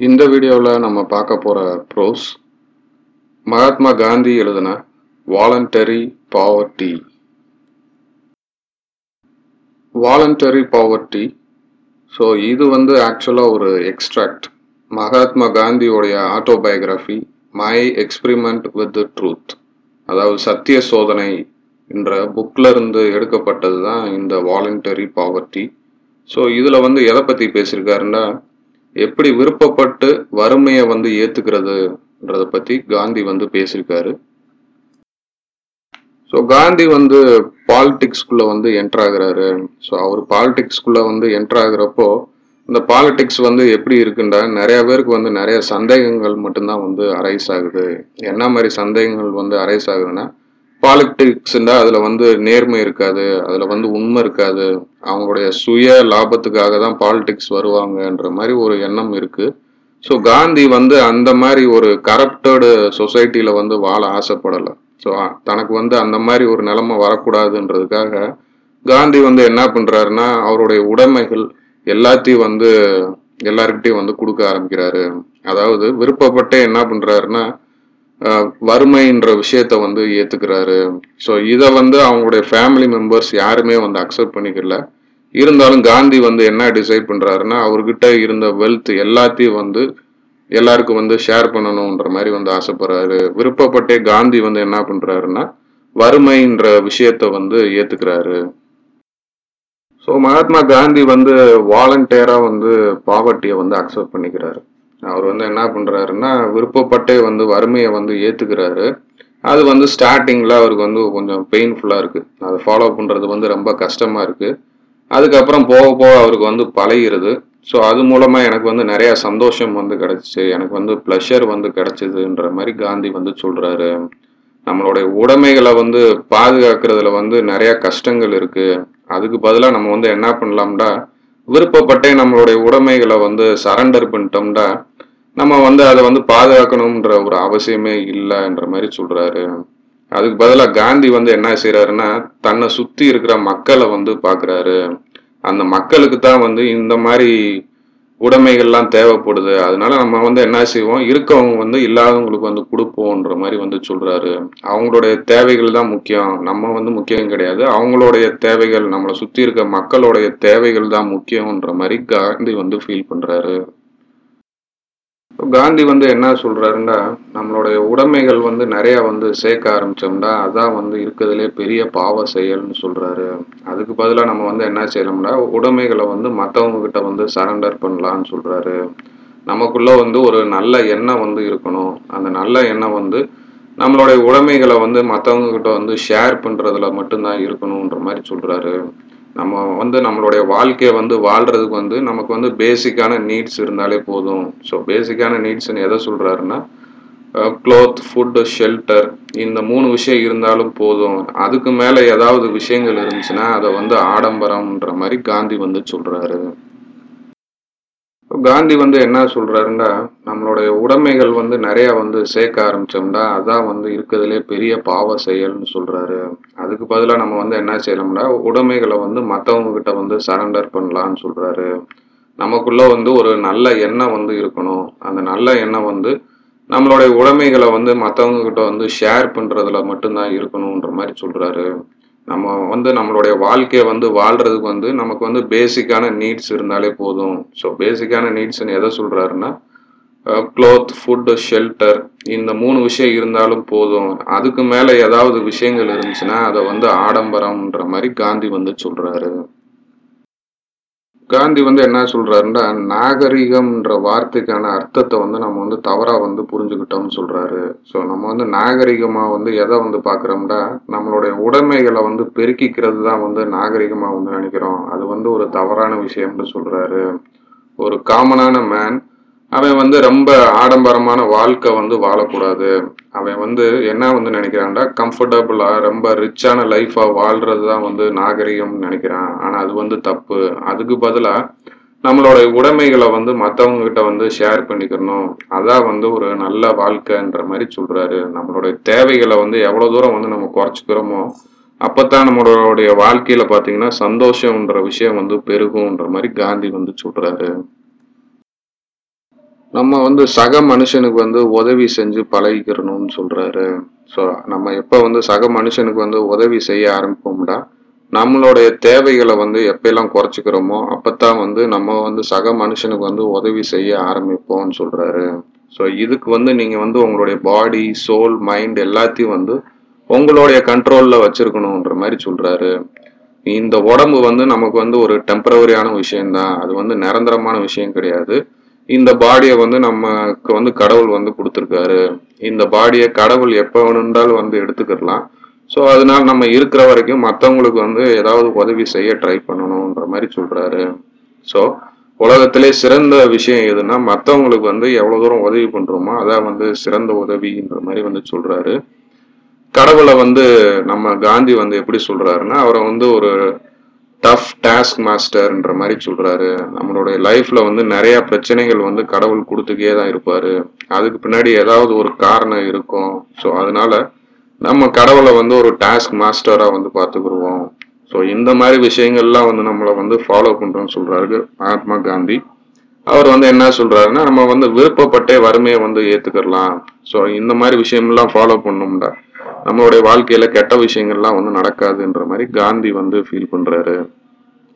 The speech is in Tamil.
இந்த வீடியோவில் நம்ம பார்க்க போகிற ப்ரோஸ் மகாத்மா காந்தி எழுதின voluntary poverty voluntary poverty so இது வந்து ஆக்சுவலாக ஒரு extract Mahatma காந்தியோடைய autobiography my experiment with truth அதாவது சத்திய சோதனை என்ற புக்கில் இருந்து எடுக்கப்பட்டது தான் இந்த வாலண்டரி பாவர்ட்டி ஸோ இதில் வந்து எதை பற்றி பேசியிருக்காருன்னா எப்படி விருப்பப்பட்டு வறுமையை வந்து ஏத்துக்கிறதுன்றத பத்தி காந்தி வந்து பேசியிருக்காரு. ஸோ காந்தி வந்து பாலிடிக்ஸ்குள்ள வந்து என்ட்ராகிறாரு ஆகுறாரு. ஸோ அவர் பாலிடிக்ஸ்குள்ள வந்து என்ட்ராகிறப்போ ஆகுறப்போ இந்த பாலிடிக்ஸ் வந்து எப்படி இருக்குண்டா? நிறைய பேருக்கு வந்து நிறைய சந்தேகங்கள் மட்டும்தான் வந்து அரைஸ் ஆகுது. என்ன மாதிரி சந்தேகங்கள் வந்து அரைஸ் ஆகுதுன்னா பாலிடிக்ஸ்ண்டா அதுல வந்து நேர்மை இருக்காது அதுல வந்து உண்மை இருக்காது. அவங்களுடைய சுய லாபத்துக்காக தான் பாலிடிக்ஸ் வருவாங்கன்ற மாதிரி ஒரு எண்ணம் இருக்கு. ஸோ காந்தி வந்து அந்த மாதிரி ஒரு கரப்டடு சொசைட்டில வந்து வாழ ஆசைப்படலை. ஸோ தனக்கு வந்து அந்த மாதிரி ஒரு நிலைமை வரக்கூடாதுன்றதுக்காக காந்தி வந்து என்ன பண்றாருன்னா அவருடைய உடைமைகள் எல்லாத்தையும் வந்து எல்லாருக்கிட்டையும் வந்து கொடுக்க ஆரம்பிக்கிறாரு. அதாவது விருப்பப்பட்டே என்ன பண்றாருன்னா வறுமைன்ற விஷயத்த வந்து ஏத்துக்கிறாரு. ஸோ இதை வந்து அவங்களுடைய ஃபேமிலி மெம்பர்ஸ் யாருமே வந்து அக்செப்ட் பண்ணிக்கல. இருந்தாலும் காந்தி வந்து என்ன டிசைட் பண்றாருன்னா அவர்கிட்ட இருந்த வெல்த் எல்லாத்தையும் வந்து எல்லாருக்கும் வந்து ஷேர் பண்ணணுன்ற மாதிரி வந்து ஆசைப்படுறாரு. விருப்பப்பட்டே காந்தி வந்து என்ன பண்றாருன்னா வறுமைன்ற விஷயத்த வந்து ஏத்துக்கிறாரு. ஸோ மகாத்மா காந்தி வந்து வாலண்டியரா வந்து பாவர்ட்டியை வந்து அக்செப்ட் பண்ணிக்கிறாரு. அவர் வந்து என்ன பண்ணுறாருன்னா விருப்பப்பட்டே வந்து வறுமையை வந்து ஏற்றுக்கிறாரு அது வந்து ஸ்டார்டிங்கில் அவருக்கு வந்து கொஞ்சம் பெயின்ஃபுல்லாக இருக்குது அதை ஃபாலோ பண்ணுறது வந்து ரொம்ப கஷ்டமாக இருக்குது அதுக்கப்புறம் போக போக அவருக்கு வந்து பழகிருது. ஸோ அது மூலமாக எனக்கு வந்து நிறையா சந்தோஷம் வந்து கிடச்சிச்சு. எனக்கு வந்து ப்ளஷர் வந்து கிடச்சிதுன்ற மாதிரி காந்தி வந்து சொல்கிறாரு நம்மளுடைய உடைமைகளை வந்து பாதுகாக்கிறதுல வந்து நிறையா கஷ்டங்கள் இருக்குது அதுக்கு பதிலாக நம்ம வந்து என்ன பண்ணலாம்டா விருப்பப்பட்டே நம்மளுடைய உடைமைகளை வந்து சரண்டர் பண்ணிட்டோம்டா நம்ம வந்து அதை வந்து பாதுகாக்கணுன்ற ஒரு அவசியமே இல்லைன்ற மாதிரி சொல்றாரு. அதுக்கு பதிலாக காந்தி வந்து என்ன செய்யறாருன்னா தன்னை சுத்தி இருக்கிற மக்களை வந்து பாக்குறாரு. அந்த மக்களுக்கு தான் வந்து இந்த மாதிரி உடைமைகள்லாம் தேவைப்படுது. அதனால நம்ம வந்து என்ன செய்வோம் இருக்கவங்க வந்து இல்லாதவங்களுக்கு வந்து கொடுப்போன்ற மாதிரி வந்து சொல்றாரு. அவங்களுடைய தேவைகள் தான் முக்கியம். நம்ம வந்து முக்கியம் கிடையாது. அவங்களுடைய தேவைகள் நம்மளை சுத்தி இருக்க மக்களுடைய தேவைகள் தான் முக்கியம்ன்ற மாதிரி காந்தி வந்து ஃபீல் பண்றாரு. காந்தி வந்து என்ன சொல்கிறாருன்னா நம்மளுடைய உடைமைகள் வந்து நிறையா வந்து சேர்க்க ஆரம்பித்தோம்னா அதான் வந்து இருக்கிறதுலே பெரிய பாவ செயல்னு சொல்கிறாரு அதுக்கு பதிலாக நம்ம வந்து என்ன செய்யலாம்னா உடைமைகளை வந்து மற்றவங்கக்கிட்ட வந்து சரண்டர் பண்ணலான்னு சொல்கிறாரு நமக்குள்ளே வந்து ஒரு நல்ல எண்ணம் வந்து இருக்கணும். அந்த நல்ல எண்ணம் வந்து நம்மளுடைய உடைமைகளை வந்து மற்றவங்கக்கிட்ட வந்து ஷேர் பண்ணுறதுல மட்டும்தான் இருக்கணுன்ற மாதிரி சொல்கிறாரு நம்ம வந்து நம்மளுடைய வாழ்க்கையை வந்து வாழ்றதுக்கு வந்து நமக்கு வந்து பேசிக்கான நீட்ஸ் இருந்தாலே போதும். ஸோ பேசிக்கான நீட்ஸ்ன்னு எதை சொல்கிறாருன்னா க்ளோத் ஃபுட்டு ஷெல்டர் இந்த மூணு விஷயம் இருந்தாலும் போதும். அதுக்கு மேலே ஏதாவது விஷயங்கள் இருந்துச்சுன்னா அதை வந்து ஆடம்பரம்ன்ற மாதிரி காந்தி வந்து சொல்கிறாரு காந்தி வந்து என்ன சொல்றாருன்னா நம்மளுடைய உடைமைகள் வந்து நிறைய வந்து சேர்க்க ஆரம்பிச்சோம்னா அதான் வந்து இருக்கிறதுலே பெரிய பாவ செயல்னு சொல்றாரு. அதுக்கு பதிலாக நம்ம வந்து என்ன செய்யலாம்னா உடைமைகளை வந்து மற்றவங்க கிட்ட வந்து சரண்டர் பண்ணலான்னு சொல்றாரு. நமக்குள்ள வந்து ஒரு நல்ல எண்ணம் வந்து இருக்கணும். அந்த நல்ல எண்ணம் வந்து நம்மளுடைய உடைமைகளை வந்து மற்றவங்க கிட்ட வந்து ஷேர் பண்றதுல மட்டும்தான் இருக்கணுன்ற மாதிரி சொல்றாரு. நம்ம வந்து நம்மளுடைய வாழ்க்கையை வந்து வாழ்றதுக்கு வந்து நமக்கு வந்து பேசிக்கான நீட்ஸ் இருந்தாலே போதும். ஸோ பேசிக்கான நீட்ஸ்ன்னு எதை சொல்கிறாருன்னா க்ளோத் ஃபுட்டு ஷெல்டர் இந்த மூணு விஷயம் இருந்தாலும் போதும். அதுக்கு மேலே ஏதாவது விஷயங்கள் இருந்துச்சுன்னா அதை வந்து ஆடம்பரம்ன்ற மாதிரி காந்தி வந்து சொல்கிறாரு காந்தி வந்து என்ன சொல்றாருன்னா நாகரிகம்ன்ற வார்த்தைக்கான அர்த்தத்தை வந்து நம்ம வந்து தவறா வந்து புரிஞ்சுக்கிட்டோம்னு சொல்றாரு. ஸோ நம்ம வந்து நாகரிகமா வந்து எதை வந்து பார்க்குறோம்னா நம்மளுடைய உடைமைகளை வந்து பெருக்கிக்கிறது தான் வந்து நாகரிகமா வந்து நினைக்கிறோம். அது வந்து ஒரு தவறான விஷயம்னு சொல்றாரு. ஒரு காமனான மேன் அவன் வந்து ரொம்ப ஆடம்பரமான வாழ்க்கை வந்து வாழக்கூடாது. அவன் வந்து என்ன வந்து நினைக்கிறான்டா? கம்ஃபர்டபுளாக ரொம்ப ரிச்சான லைஃபாக வாழ்றது தான் வந்து நாகரிகம்னு நினைக்கிறான். ஆனால் அது வந்து தப்பு. அதுக்கு பதிலாக நம்மளோட உடைமைகளை வந்து மற்றவங்க கிட்ட வந்து ஷேர் பண்ணிக்கணும். அதான் வந்து ஒரு நல்ல வாழ்க்கைன்ற மாதிரி சொல்கிறாரு நம்மளுடைய தேவைகளை வந்து எவ்வளோ தூரம் வந்து நம்ம குறைச்சிக்கிறோமோ அப்போத்தான் நம்மளுடைய வாழ்க்கையில் பார்த்தீங்கன்னா சந்தோஷம்ன்ற விஷயம் வந்து பெருகும்ன்ற மாதிரி காந்தி வந்து சொல்கிறாரு நம்ம வந்து சக மனுஷனுக்கு வந்து உதவி செஞ்சு பழகிக்கிறணும்னு சொல்றாரு. ஸோ நம்ம எப்போ வந்து சக மனுஷனுக்கு வந்து உதவி செய்ய ஆரம்பிப்போம்டா நம்மளுடைய தேவைகளை வந்து எப்பெல்லாம் குறைச்சிக்கிறோமோ அப்பதான் வந்து நம்ம வந்து சக மனுஷனுக்கு வந்து உதவி செய்ய ஆரம்பிப்போம்னு சொல்றாரு. ஸோ இதுக்கு வந்து நீங்கள் வந்து உங்களுடைய பாடி சோல் மைண்ட் எல்லாத்தையும் வந்து உங்களுடைய கண்ட்ரோலில் வச்சிருக்கணுன்ற மாதிரி சொல்கிறாரு இந்த உடம்பு வந்து நமக்கு வந்து ஒரு டெம்பரவரியான விஷயம்தான். அது வந்து நிரந்தரமான விஷயம் கிடையாது. இந்த பாடியை வந்து நமக்கு வந்து கடவுள் வந்து கொடுத்துருக்காரு. இந்த பாடியை கடவுள் எப்போ வேணுன்றாலும் வந்து எடுத்துக்கிடலாம். ஸோ அதனால நம்ம இருக்கிற வரைக்கும் மற்றவங்களுக்கு வந்து ஏதாவது உதவி செய்ய ட்ரை பண்ணணுன்ற மாதிரி சொல்கிறாரு ஸோ உலகத்திலே சிறந்த விஷயம் எதுனா மற்றவங்களுக்கு வந்து எவ்வளோ தூரம் உதவி பண்ணுறோமோ அதான் வந்து சிறந்த உதவின்ற மாதிரி வந்து சொல்கிறாரு கடவுளை வந்து நம்ம காந்தி வந்து எப்படி சொல்கிறாருன்னா அவரை வந்து ஒரு டஃப் டாஸ்க் மாஸ்டர்ன்ற மாதிரி சொல்கிறாரு நம்மளுடைய லைஃப்பில் வந்து நிறையா பிரச்சனைகள் வந்து கடவுள் கொடுத்துக்கே தான் இருப்பார். அதுக்கு பின்னாடி ஏதாவது ஒரு காரணம் இருக்கும். ஸோ அதனால நம்ம கடவுளை வந்து ஒரு டாஸ்க் மாஸ்டராக வந்து பார்த்துக்குருவோம். ஸோ இந்த மாதிரி விஷயங்கள்லாம் வந்து நம்மளை வந்து ஃபாலோ பண்ணுறோன்னு சொல்கிறாரு மகாத்மா காந்தி. அவர் வந்து என்ன சொல்கிறாருன்னா நம்ம வந்து விருப்பப்பட்டே வறுமையை வந்து ஏற்றுக்கிடலாம் ஸோ இந்த மாதிரி விஷயம்லாம் ஃபாலோ பண்ணோம்டா நம்மளுடைய வாழ்க்கையில கெட்ட விஷயங்கள்லாம் வந்து நடக்காதுன்ற மாதிரி காந்தி வந்து ஃபீல் பண்றாரு.